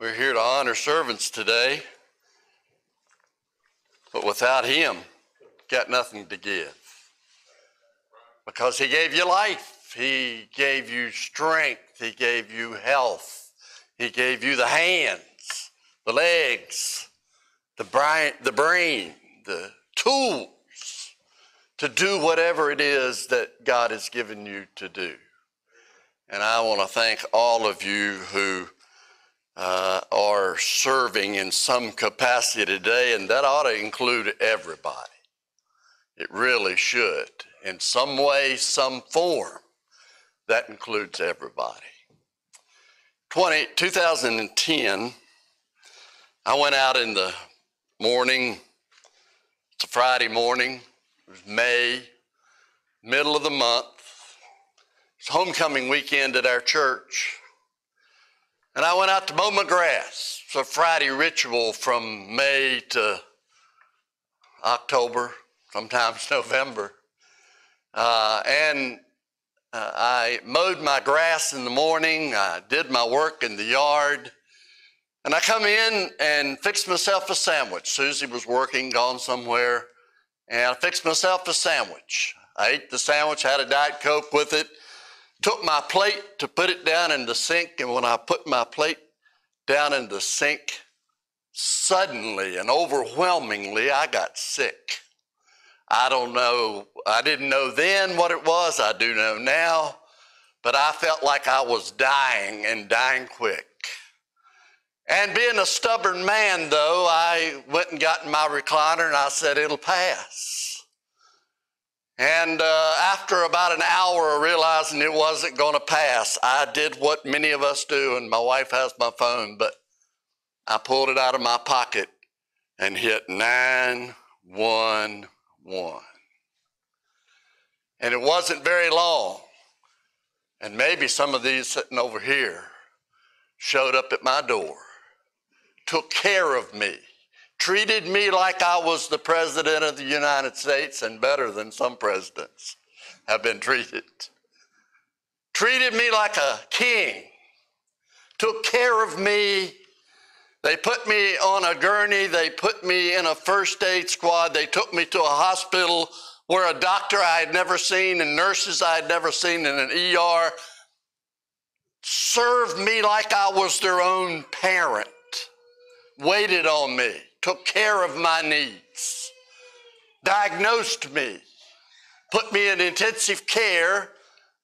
We're here to honor servants today, but without Him, got nothing to give. Because He gave you life, He gave you strength, He gave you health, He gave you the hands, the legs, the brain, the, brain, the tools to do whatever it is that God has given you to do. And I want to thank all of you who uh, are serving in some capacity today, and that ought to include everybody. It really should. In some way, some form, that includes everybody. 20, 2010, I went out in the morning, it's a Friday morning, it was May, middle of the month. It's homecoming weekend at our church. And I went out to mow my grass. It's a Friday ritual from May to October, sometimes November. Uh, and uh, I mowed my grass in the morning. I did my work in the yard. And I come in and fixed myself a sandwich. Susie was working, gone somewhere. And I fixed myself a sandwich. I ate the sandwich, had a Diet Coke with it, took my plate to put it down in the sink. And when I put my plate down in the sink, suddenly and overwhelmingly, I got sick. I don't know, I didn't know then what it was, I do know now, but I felt like I was dying and dying quick. And being a stubborn man, though, I went and got in my recliner and I said, It'll pass. And uh, after about an hour of realizing it wasn't going to pass, I did what many of us do, and my wife has my phone, but I pulled it out of my pocket and hit 911. And it wasn't very long. And maybe some of these sitting over here showed up at my door took care of me, treated me like I was the President of the United States and better than some presidents have been treated. Treated me like a king, took care of me. They put me on a gurney, they put me in a first aid squad, they took me to a hospital where a doctor I had never seen and nurses I had never seen in an ER served me like I was their own parent waited on me, took care of my needs, diagnosed me, put me in intensive care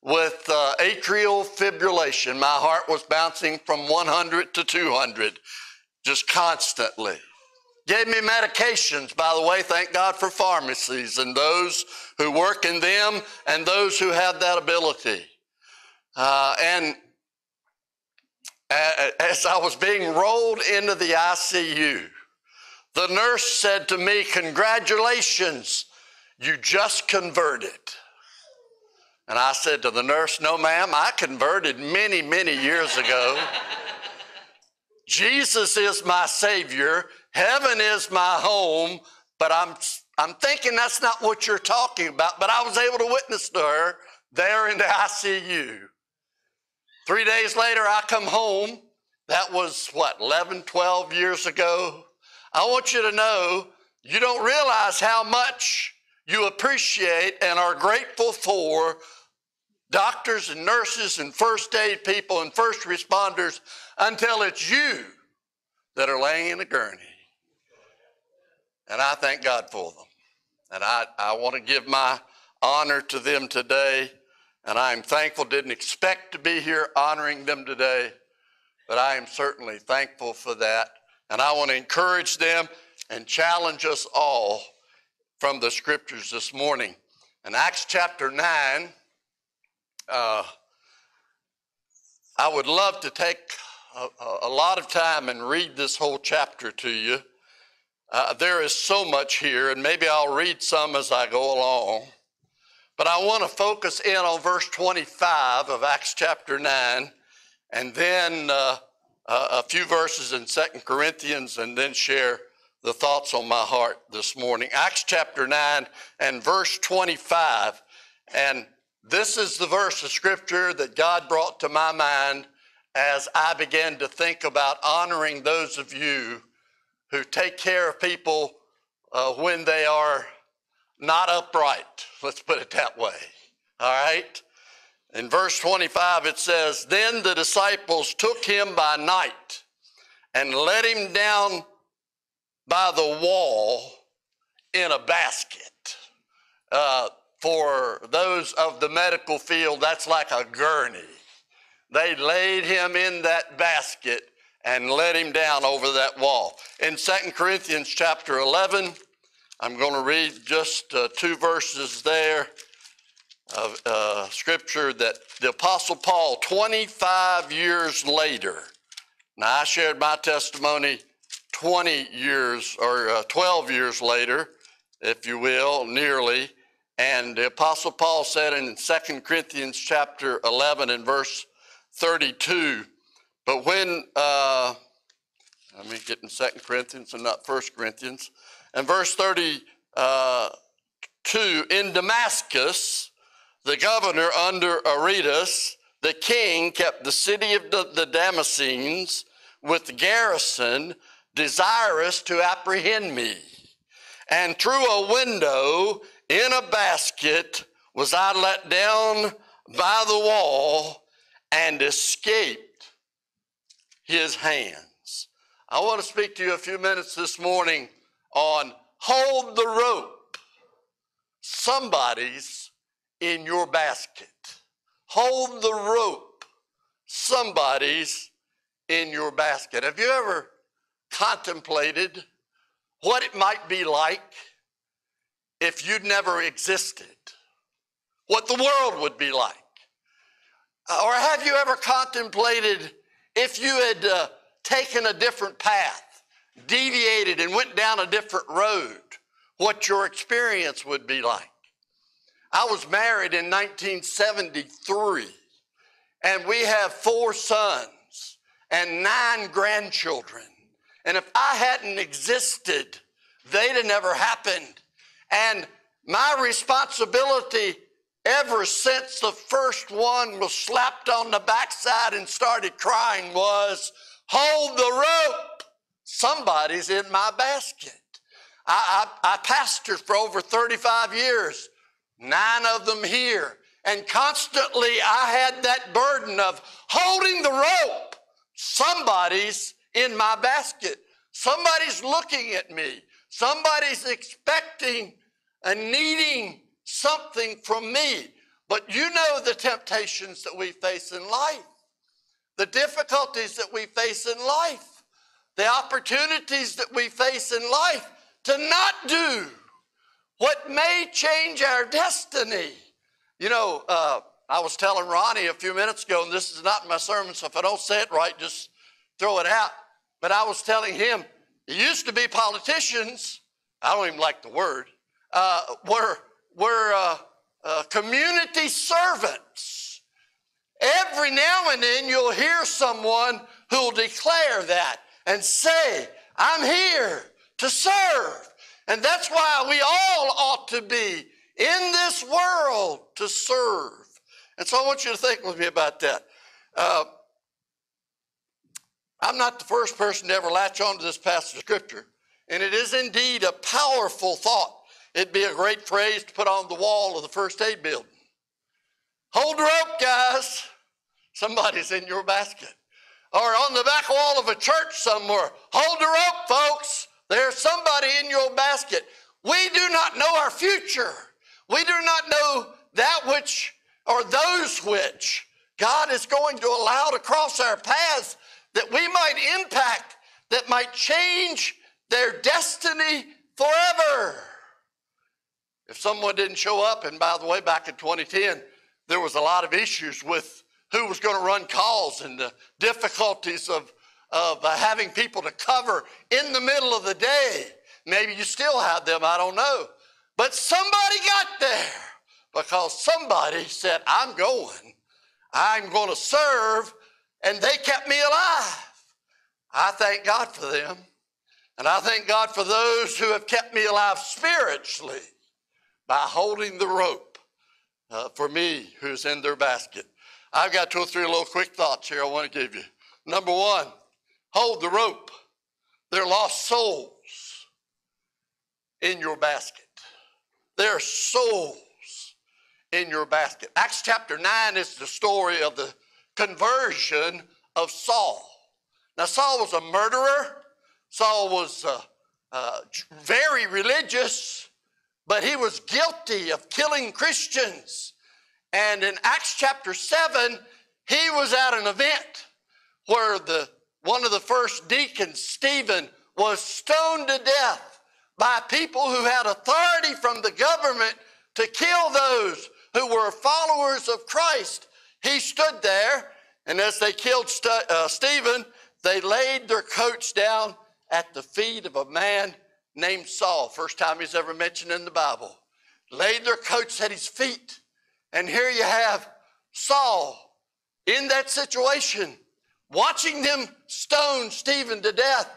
with uh, atrial fibrillation. My heart was bouncing from 100 to 200 just constantly. Gave me medications, by the way, thank God for pharmacies and those who work in them and those who have that ability. Uh, and as I was being rolled into the ICU, the nurse said to me, Congratulations, you just converted. And I said to the nurse, No, ma'am, I converted many, many years ago. Jesus is my Savior, heaven is my home, but I'm, I'm thinking that's not what you're talking about. But I was able to witness to her there in the ICU. Three days later, I come home. That was what, 11, 12 years ago? I want you to know you don't realize how much you appreciate and are grateful for doctors and nurses and first aid people and first responders until it's you that are laying in a gurney. And I thank God for them. And I, I want to give my honor to them today. And I am thankful, didn't expect to be here honoring them today, but I am certainly thankful for that. And I want to encourage them and challenge us all from the scriptures this morning. In Acts chapter 9, uh, I would love to take a, a, lot of time and read this whole chapter to you. Uh, there is so much here, and maybe I'll read some as I go along. But I want to focus in on verse 25 of Acts chapter 9 and then uh, a few verses in Second Corinthians and then share the thoughts on my heart this morning. Acts chapter 9 and verse 25. And this is the verse of scripture that God brought to my mind as I began to think about honoring those of you who take care of people uh, when they are not upright. Let's put it that way. All right? In verse 25, it says, Then the disciples took him by night and let him down by the wall in a basket. Uh, for those of the medical field, that's like a gurney. They laid him in that basket and let him down over that wall. In 2 Corinthians chapter 11, I'm going to read just uh, two verses there of uh, scripture that the Apostle Paul, 25 years later, now I shared my testimony 20 years or uh, 12 years later, if you will, nearly. And the Apostle Paul said in 2 Corinthians chapter 11 and verse 32, but when, uh, let me get in 2 Corinthians and not 1 Corinthians, and verse 32, in Damascus, the governor under Aretas, the king kept the city of the, Damascenes with garrison, desirous to apprehend me. And through a window in a basket was I let down by the wall and escaped his hands. I want to speak to you a few minutes this morning on hold the rope. Somebody's in your basket. Hold the rope. Somebody's in your basket. Have you ever contemplated what it might be like if you'd never existed? What the world would be like? Or have you ever contemplated if you had uh, taken a different path, deviated, and went down a different road, what your experience would be like? I was married in 1973, and we have four sons and nine grandchildren. And if I hadn't existed, they'd have never happened. And my responsibility ever since the first one was slapped on the backside and started crying was hold the rope. Somebody's in my basket. I, I, I pastored for over 35 years nine of them here. And constantly I had that burden of holding the rope. Somebody's in my basket. Somebody's looking at me. Somebody's expecting and needing something from me. But you know the temptations that we face in life, the difficulties that we face in life, the opportunities that we face in life to not do what may change our destiny. You know, uh, I was telling Ronnie a few minutes ago, and this is not my sermon, so if I don't say it right, just throw it out. But I was telling him, it used to be politicians, I don't even like the word, uh, were, were uh, uh community servants. Every now and then you'll hear someone who'll declare that and say, I'm here to serve. And that's why we all ought to be in this world to serve. And so I want you to think with me about that. Uh, I'm not the first person to ever latch on to this passage of scripture, and it is indeed a powerful thought. It'd be a great phrase to put on the wall of the first aid building. Hold the rope, guys. Somebody's in your basket. Or on the back wall of a church somewhere. Hold the rope, folks. There's somebody in your basket. We do not know our future. We do not know that which or those which God is going to allow to cross our paths that we might impact, that might change their destiny forever. If someone didn't show up, and by the way, back in 2010, there was a lot of issues with who was going to run calls and the difficulties of of uh, having people to cover in the middle of the day. Maybe you still have them, I don't know. But somebody got there because somebody said, I'm going. I'm going to serve, and they kept me alive. I thank God for them. And I thank God for those who have kept me alive spiritually by holding the rope uh, for me who's in their basket. I've got two or three little quick thoughts here I want to give you. Number one, hold the rope. They're lost souls in your basket. There are souls in your basket. Acts chapter 9 is the story of the conversion of Saul. Now, Saul was a murderer, Saul was uh, uh, very religious, but he was guilty of killing Christians. And in Acts chapter 7, he was at an event where the one of the first deacons, Stephen, was stoned to death by people who had authority from the government to kill those who were followers of Christ. He stood there, and as they killed St- uh, Stephen, they laid their coats down at the feet of a man named Saul. First time he's ever mentioned in the Bible. Laid their coats at his feet. And here you have Saul in that situation, watching them stone Stephen to death.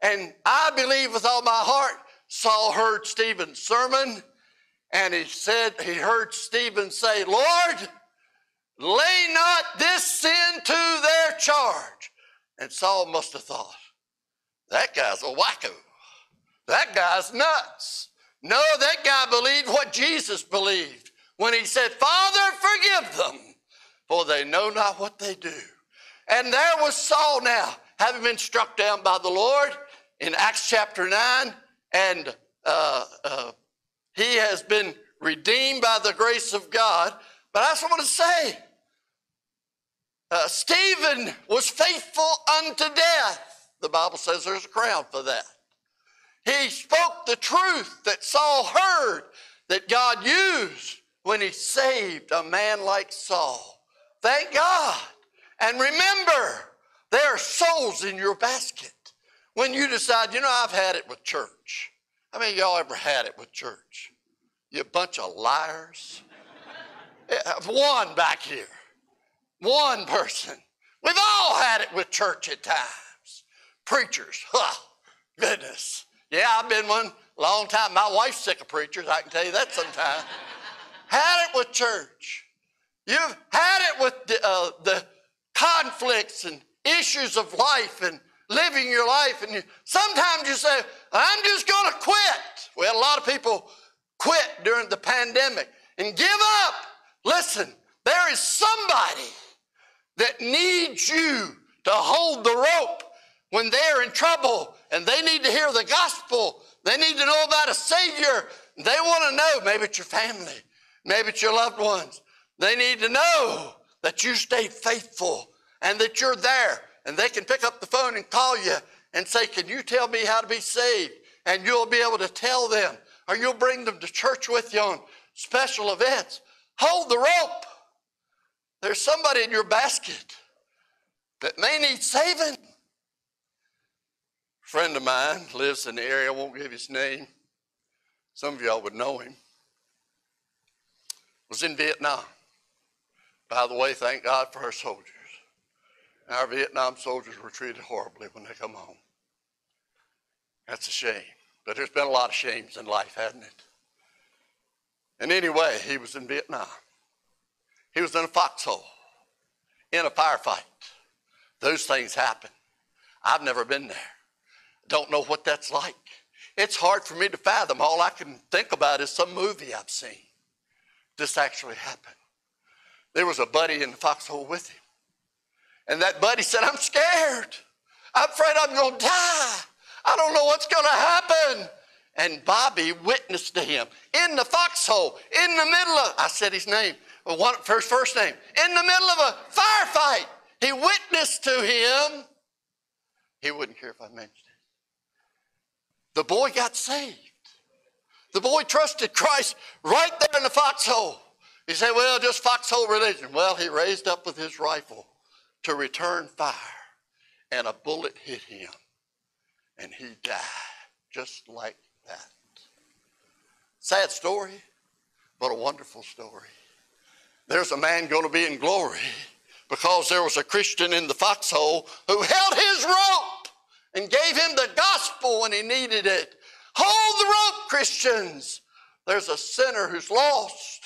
And I believe with all my heart, Saul heard Stephen's sermon and he said, he heard Stephen say, Lord, lay not this sin to their charge. And Saul must have thought, that guy's a wacko. That guy's nuts. No, that guy believed what Jesus believed when he said, Father, forgive them, for they know not what they do. And there was Saul now, having been struck down by the Lord in Acts chapter 9, and uh, uh, he has been redeemed by the grace of God. But I just want to say, uh, Stephen was faithful unto death. The Bible says there's a crown for that. He spoke the truth that Saul heard that God used when he saved a man like Saul. Thank God. And remember, there are souls in your basket. When you decide, you know, I've had it with church. I mean, y'all ever had it with church? You bunch of liars. One back here. One person. We've all had it with church at times. Preachers, huh, goodness. Yeah, I've been one long time. My wife's sick of preachers, I can tell you that sometime. had it with church. You've had it with the, uh, the conflicts and issues of life and living your life. And you, sometimes you say, I'm just going to quit. Well, a lot of people quit during the pandemic and give up. Listen, there is somebody that needs you to hold the rope when they're in trouble and they need to hear the gospel. They need to know about a Savior. They want to know, maybe it's your family, maybe it's your loved ones. They need to know that you stay faithful and that you're there and they can pick up the phone and call you and say, Can you tell me how to be saved? And you'll be able to tell them, or you'll bring them to church with you on special events. Hold the rope. There's somebody in your basket that may need saving. A friend of mine lives in the area, I won't give his name. Some of y'all would know him. Was in Vietnam. By the way, thank God for our soldiers. Our Vietnam soldiers were treated horribly when they come home. That's a shame. But there's been a lot of shames in life, hasn't it? And anyway, he was in Vietnam. He was in a foxhole, in a firefight. Those things happen. I've never been there. Don't know what that's like. It's hard for me to fathom. All I can think about is some movie I've seen. This actually happened. There was a buddy in the foxhole with him. And that buddy said, I'm scared. I'm afraid I'm going to die. I don't know what's going to happen. And Bobby witnessed to him in the foxhole, in the middle of, I said his name, uh, one, first, first name, in the middle of a firefight. He witnessed to him. He wouldn't care if I mentioned it. The boy got saved. The boy trusted Christ right there in the foxhole. He said, Well, just foxhole religion. Well, he raised up with his rifle to return fire, and a bullet hit him, and he died just like that. Sad story, but a wonderful story. There's a man going to be in glory because there was a Christian in the foxhole who held his rope and gave him the gospel when he needed it. Hold the rope, Christians. There's a sinner who's lost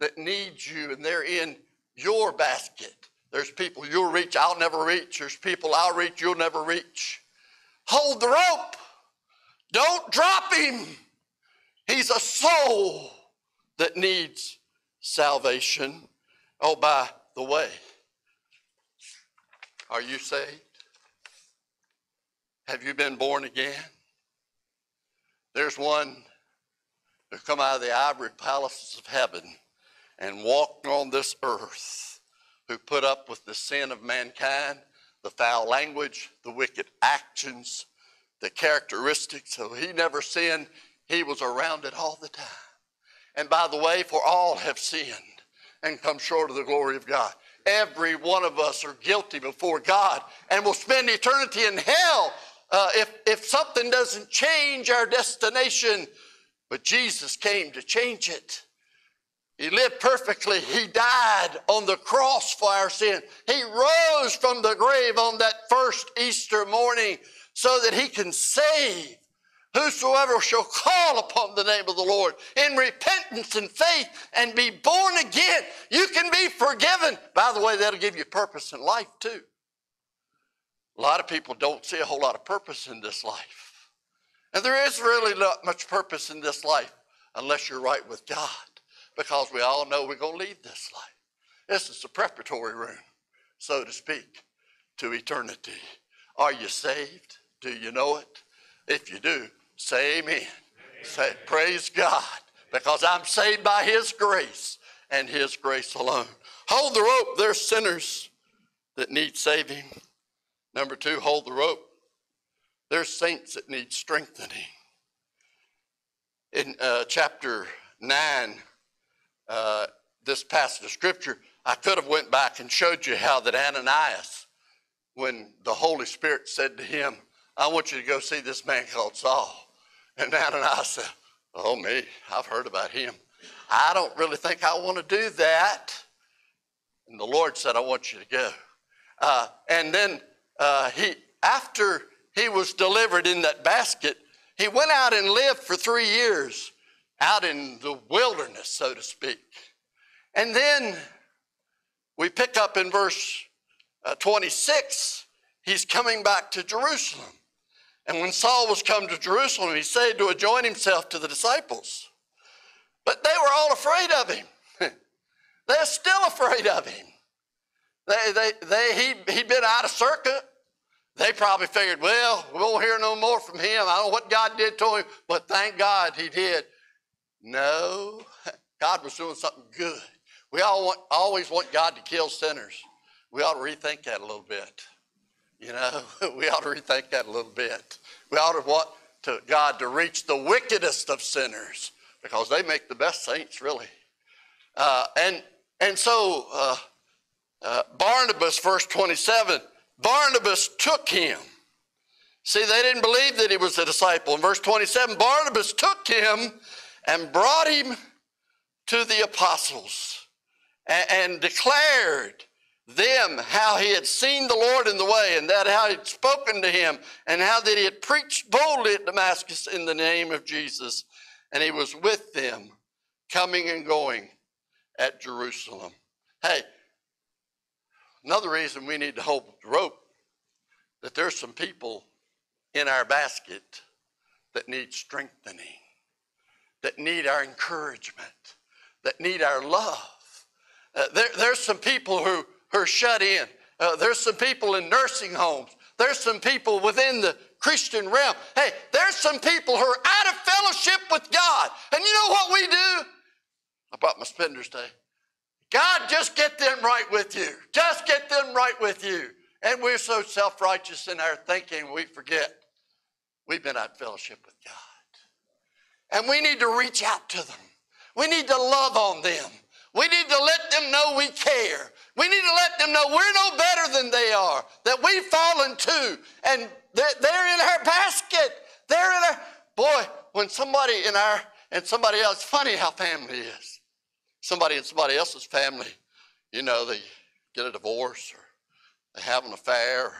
that needs you, and they're in your basket. There's people you'll reach, I'll never reach. There's people I'll reach, you'll never reach. Hold the rope. Don't drop him. He's a soul that needs salvation. Oh, by the way, are you saved? Have you been born again? There's one who come out of the ivory palaces of heaven and walked on this earth who put up with the sin of mankind, the foul language, the wicked actions, the characteristics. So he never sinned. He was around it all the time. And by the way, for all have sinned and come short of the glory of God. Every one of us are guilty before God and will spend eternity in hell uh, if, if something doesn't change our destination. But Jesus came to change it. He lived perfectly. He died on the cross for our sin. He rose from the grave on that first Easter morning so that he can save whosoever shall call upon the name of the Lord in repentance and faith and be born again. You can be forgiven. By the way, that'll give you purpose in life too. A lot of people don't see a whole lot of purpose in this life. And there is really not much purpose in this life unless you're right with God because we all know we're going to leave this life. This is the preparatory room, so to speak, to eternity. Are you saved? Do you know it? If you do, say amen. amen. Say, praise God, because I'm saved by His grace and His grace alone. Hold the rope. There's sinners that need saving. Number two, hold the rope. There's saints that need strengthening. In uh, chapter 9, uh, this passage of scripture, I could have went back and showed you how that Ananias, when the Holy Spirit said to him, I want you to go see this man called Saul. And Ananias said, Oh, me, I've heard about him. I don't really think I want to do that. And the Lord said, I want you to go. Uh, and then uh, he, after he was delivered in that basket, he went out and lived for three years out in the wilderness, so to speak. And then we pick up in verse uh, 26, he's coming back to Jerusalem. And when Saul was come to Jerusalem, he said to join himself to the disciples. But they were all afraid of him. They're still afraid of him. They, they, they, he, he'd been out of circuit. They probably figured, well, we won't hear no more from him. I don't know what God did to him, but thank God he did. No, God was doing something good. We all want, always want God to kill sinners. We ought to rethink that a little bit. You know, we ought to rethink that a little bit. We ought to want to God to reach the wickedest of sinners because they make the best saints, really. Uh, and and so uh, uh, Barnabas, verse 27, Barnabas took him. See, they didn't believe that he was a disciple. In verse 27, Barnabas took him and brought him to the apostles and, and declared them how he had seen the Lord in the way and that how he had spoken to him and how that he had preached boldly at Damascus in the name of Jesus. And he was with them coming and going at Jerusalem. Hey, another reason we need to hold the rope that there's some people in our basket that need strengthening that need our encouragement, that need our love. Uh, there, there's some people who, who are shut in. Uh, there's some people in nursing homes. There's some people within the Christian realm. Hey, there's some people who are out of fellowship with God. And you know what we do? I brought my spenders today. God, just get them right with you. Just get them right with you. And we're so self righteous in our thinking, we forget we've been out of fellowship with God. And we need to reach out to them. We need to love on them. We need to let them know we care. We need to let them know we're no better than they are, that we've fallen too, and that they're in our basket. They're in our, boy, when somebody in our, and somebody else, funny how family is. Somebody in somebody else's family, you know, they get a divorce or they have an affair, or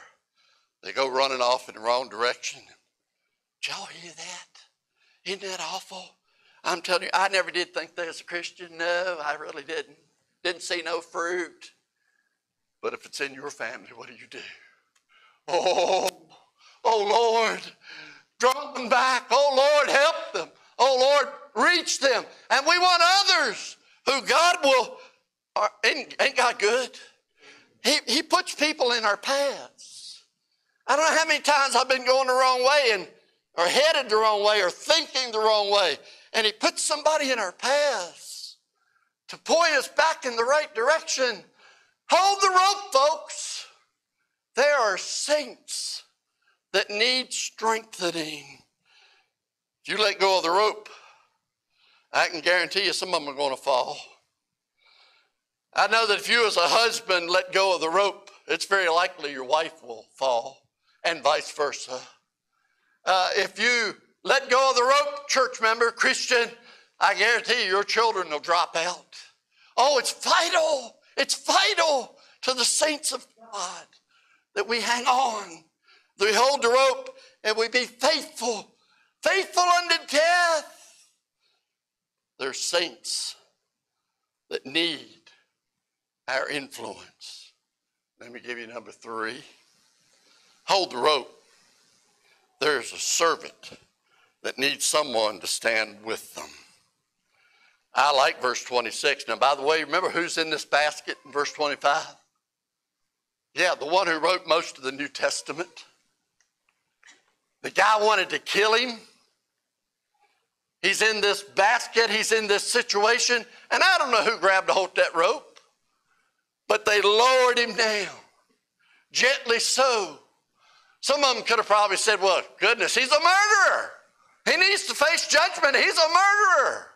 they go running off in the wrong direction. Did y'all hear that? Isn't that awful? I'm telling you, I never did think that as a Christian. No, I really didn't. didn't see no fruit. But if it's in your family, what do you do? Oh, oh Lord, draw them back. Oh Lord, help them. Oh Lord, reach them. And we want others who God will, are, ain't, ain't God good? He, he puts people in our paths. I don't know how many times I've been going the wrong way and or headed the wrong way or thinking the wrong way. And he puts somebody in our paths to point us back in the right direction. Hold the rope, folks. There are saints that need strengthening. If you let go of the rope, I can guarantee you some of them are going to fall. I know that if you, as a husband, let go of the rope, it's very likely your wife will fall, and vice versa. Uh, if you let go of the rope, church member, Christian, I guarantee you your children will drop out. Oh, it's vital. It's vital to the saints of God that we hang on, that we hold the rope, and we be faithful, faithful unto death. There's saints that need our influence. Let me give you number three. Hold the rope. There's a servant that needs someone to stand with them. I like verse 26. Now, by the way, remember who's in this basket in verse 25? Yeah, the one who wrote most of the New Testament. The guy wanted to kill him. He's in this basket, he's in this situation, and I don't know who grabbed a hold of that rope. But they lowered him down, gently so. Some of them could have probably said, Well, goodness, he's a murderer. He needs to face judgment. He's a murderer.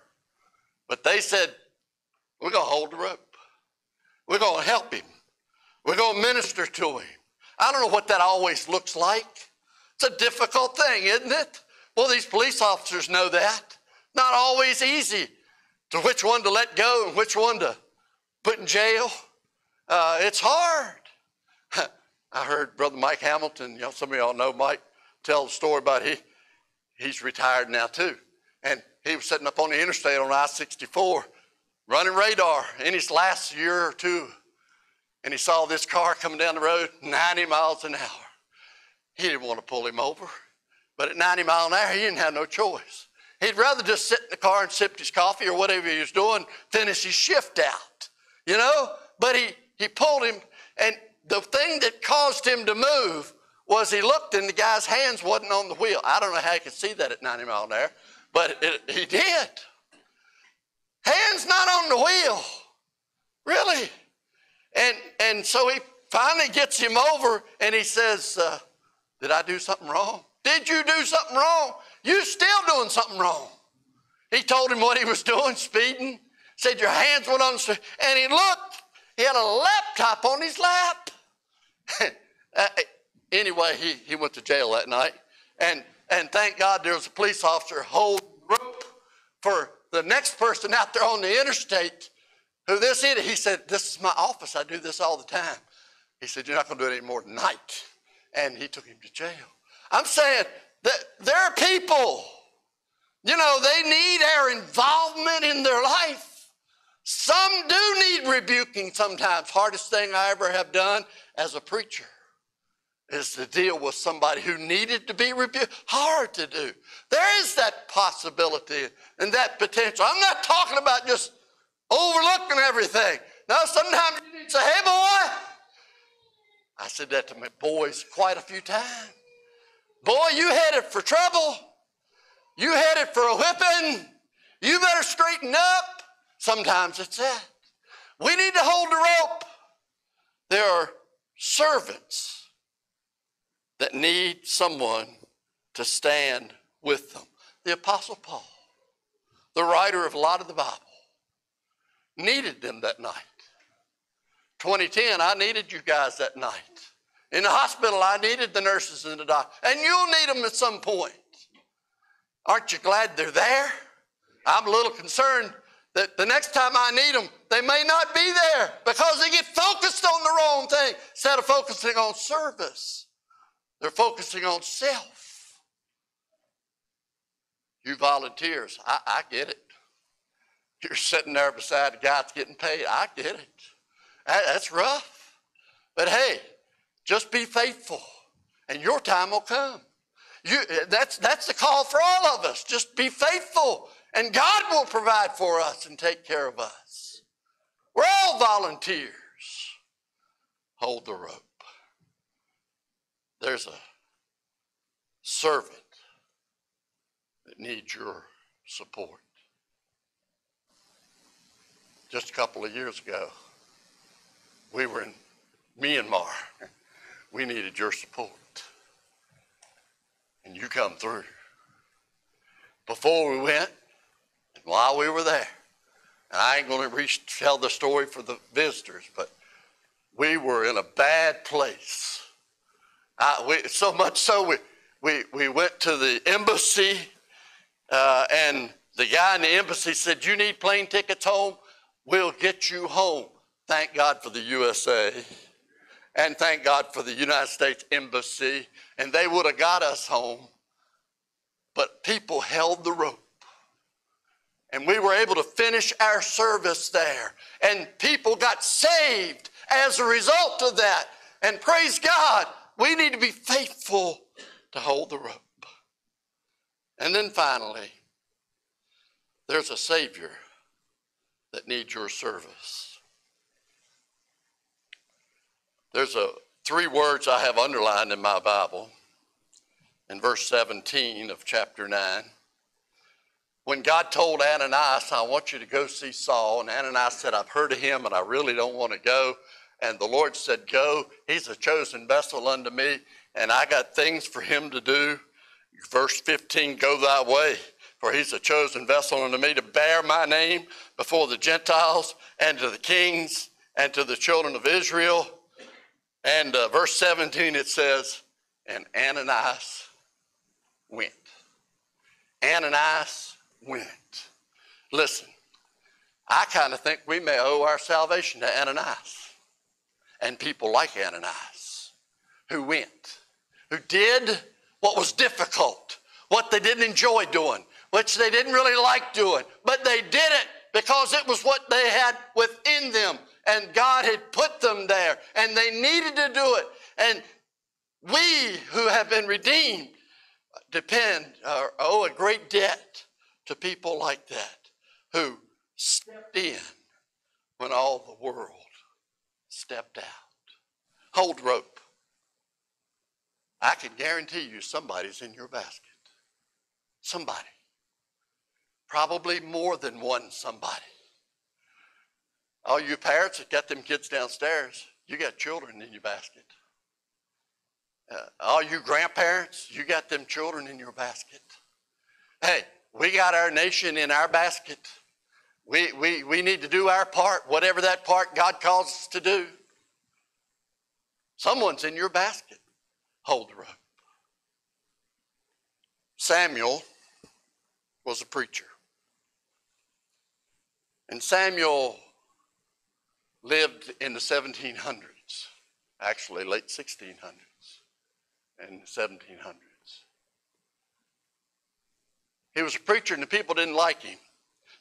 But they said, We're going to hold the rope. We're going to help him. We're going to minister to him. I don't know what that always looks like. It's a difficult thing, isn't it? Well, these police officers know that. Not always easy to which one to let go and which one to put in jail. Uh, it's hard. I heard Brother Mike Hamilton, know, some of y'all know Mike, tell the story about he, he's retired now too. And he was sitting up on the interstate on I 64 running radar in his last year or two. And he saw this car coming down the road 90 miles an hour. He didn't want to pull him over. But at 90 miles an hour, he didn't have no choice. He'd rather just sit in the car and sip his coffee or whatever he was doing, finish his shift out. You know? But he, he pulled him, and the thing that caused him to move was he looked and the guy's hands wasn't on the wheel. I don't know how he could see that at 90 mile an hour, but it, he did. Hands not on the wheel, really. And and so he finally gets him over, and he says, uh, "Did I do something wrong? Did you do something wrong? You still doing something wrong?" He told him what he was doing, speeding. Said your hands went on, and he looked he had a laptop on his lap. Uh, anyway, he, he went to jail that night. And, and thank God there was a police officer holding rope for the next person out there on the interstate who this is. He said, This is my office. I do this all the time. He said, You're not going to do it anymore tonight. And he took him to jail. I'm saying that there are people, you know, they need our involvement in their life. Some do need rebuking sometimes. Hardest thing I ever have done as a preacher is to deal with somebody who needed to be rebuked. Hard to do. There is that possibility and that potential. I'm not talking about just overlooking everything. No, sometimes you need to say, hey, boy. I said that to my boys quite a few times. Boy, you headed for trouble. You headed for a whipping. You better straighten up. Sometimes it's that. We need to hold the rope. There are servants that need someone to stand with them. The Apostle Paul, the writer of a lot of the Bible, needed them that night. 2010, I needed you guys that night. In the hospital, I needed the nurses and the doctors. And you'll need them at some point. Aren't you glad they're there? I'm a little concerned that the next time I need them, they may not be there because they get focused on the wrong thing instead of focusing on service. They're focusing on self. You volunteers, I, I get it. You're sitting there beside a guy that's getting paid. I get it. That's rough. But hey, just be faithful, and your time will come. You, that's, that's the call for all of us. Just be faithful, and God will provide for us and take care of us. We're all volunteers. Hold the rope. There's a servant that needs your support. Just a couple of years ago, we were in Myanmar. We needed your support. And you come through. Before we went, while we were there, and I ain't going to tell the story for the visitors, but we were in a bad place. I, we, so much so, we, we, we went to the embassy, uh, and the guy in the embassy said, You need plane tickets home? We'll get you home. Thank God for the USA. And thank God for the United States Embassy. And they would have got us home. But people held the rope. And we were able to finish our service there. And people got saved as a result of that. And praise God, we need to be faithful to hold the rope. And then finally, there's a Savior that needs your service. There's a three words I have underlined in my Bible in verse 17 of chapter 9. When God told Ananias, I want you to go see Saul, and Ananias said, I've heard of him and I really don't want to go. And the Lord said, Go. He's a chosen vessel unto me, and I got things for him to do. Verse 15, go thy way, for he's a chosen vessel unto me to bear my name before the Gentiles and to the kings and to the children of Israel. And uh, verse 17 it says, and Ananias went. Ananias went. Listen, I kind of think we may owe our salvation to Ananias and people like Ananias who went, who did what was difficult, what they didn't enjoy doing, which they didn't really like doing, but they did it because it was what they had within them and God had put them there and they needed to do it. And we who have been redeemed depend or owe a great debt to people like that who stepped in when all the world stepped out. Hold rope. I can guarantee you somebody's in your basket. Somebody. Probably more than one somebody. All you parents that got them kids downstairs, you got children in your basket. Uh, all you grandparents, you got them children in your basket. Hey, we got our nation in our basket. We, we, we need to do our part, whatever that part God calls us to do. Someone's in your basket. Hold the rope. Samuel was a preacher. And Samuel lived in the 1700s, actually late 1600s and 1700s. He was a preacher and the people didn't like him.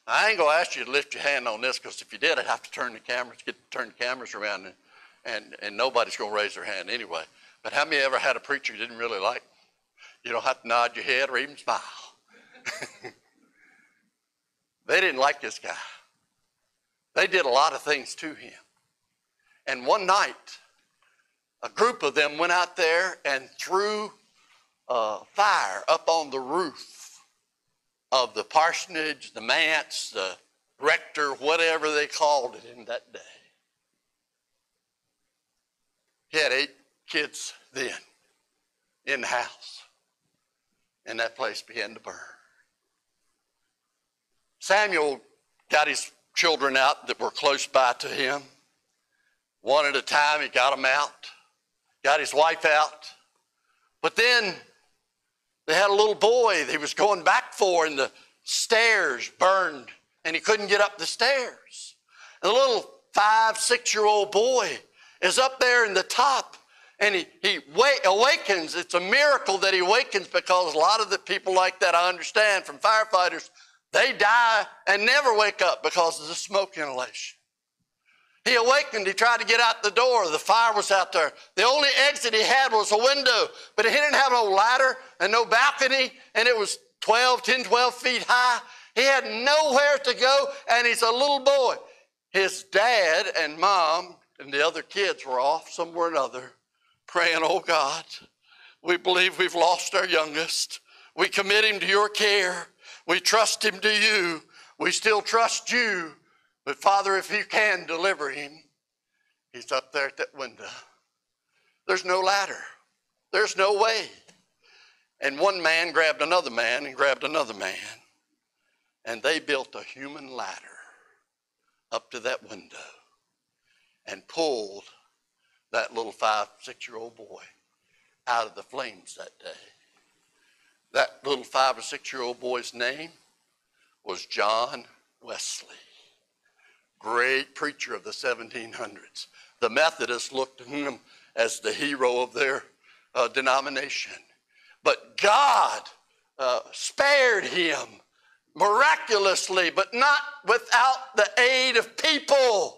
I ain't gonna ask you to lift your hand on this because if you did, I'd have to turn the cameras, get turn the cameras around, and, and, and nobody's gonna raise their hand anyway. But how many ever had a preacher you didn't really like? You don't have to nod your head or even smile. they didn't like this guy. They did a lot of things to him. And one night, a group of them went out there and threw uh, fire up on the roof of the parsonage, the manse, the rector, whatever they called it in that day. He had eight kids then in the house, and that place began to burn. Samuel got his children out that were close by to him. One at a time, he got them out, got his wife out. But then they had a little boy he was going back for, and the stairs burned, and he couldn't get up the stairs. And the little five, six year old boy is up there in the top, and he, he awakens. It's a miracle that he awakens because a lot of the people like that, I understand from firefighters, They die and never wake up because of the smoke inhalation. He awakened, he tried to get out the door. The fire was out there. The only exit he had was a window, but he didn't have no ladder and no balcony, and it was 12, 10, 12 feet high. He had nowhere to go, and he's a little boy. His dad and mom and the other kids were off somewhere or another praying, Oh God, we believe we've lost our youngest. We commit him to your care. We trust him to you. We still trust you. But Father, if you can deliver him, he's up there at that window. There's no ladder, there's no way. And one man grabbed another man and grabbed another man, and they built a human ladder up to that window and pulled that little five, six year old boy out of the flames that day. That little five or six year old boy's name was John Wesley, great preacher of the 1700s. The Methodists looked to him as the hero of their uh, denomination. But God uh, spared him miraculously, but not without the aid of people.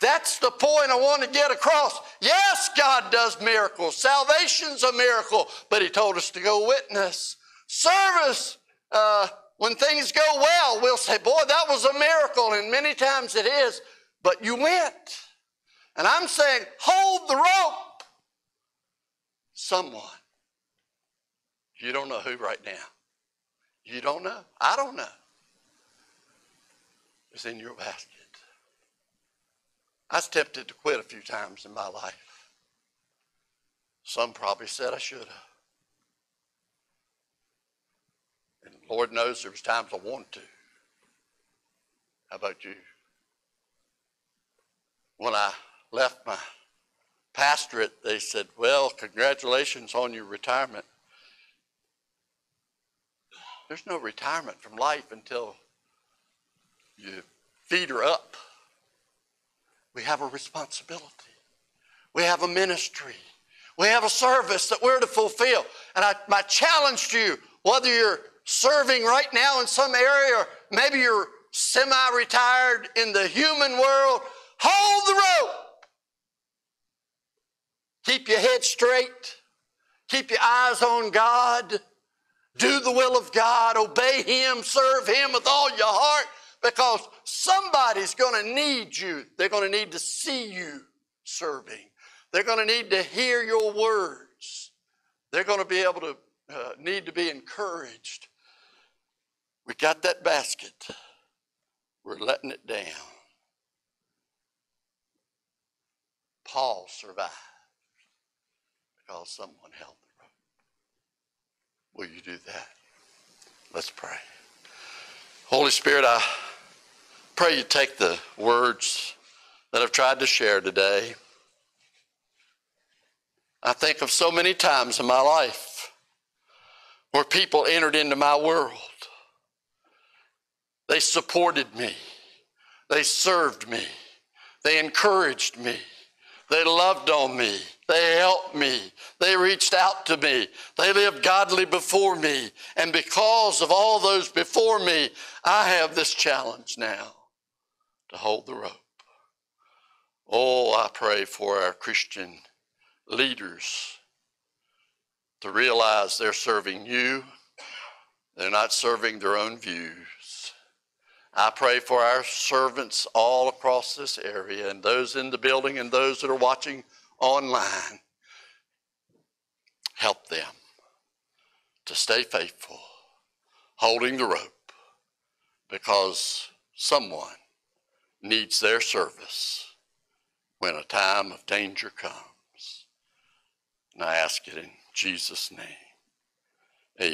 That's the point I want to get across. Yes, God does miracles. Salvation's a miracle, but He told us to go witness. Service, uh, when things go well, we'll say, Boy, that was a miracle, and many times it is, but you went. And I'm saying, hold the rope. Someone. You don't know who right now. You don't know. I don't know. It's in your basket. I was tempted to quit a few times in my life. Some probably said I should have. And Lord knows there was times I wanted to. How about you? When I left my pastorate, they said, Well, congratulations on your retirement. There's no retirement from life until your feet are up. We have a responsibility. We have a ministry. We have a service that we're to fulfill. And I, my challenge to you, whether you're serving right now in some area or maybe you're semi retired in the human world, hold the rope. Keep your head straight. Keep your eyes on God. Do the will of God. Obey Him. Serve Him with all your heart because somebody's going to need you. They're going to need to see you serving. They're going to need to hear your words. They're going to be able to uh, need to be encouraged. We got that basket. We're letting it down. Paul survived because someone held. Will you do that? Let's pray. Holy Spirit, I pray you take the words that I've tried to share today. I think of so many times in my life where people entered into my world. They supported me. They served me. They encouraged me. They loved on me. They helped me. They reached out to me. They lived godly before me. And because of all those before me, I have this challenge now to hold the rope. Oh, I pray for our Christian leaders to realize they're serving you, they're not serving their own views. I pray for our servants all across this area and those in the building and those that are watching online. Help them to stay faithful, holding the rope, because someone needs their service when a time of danger comes. And I ask it in Jesus' name.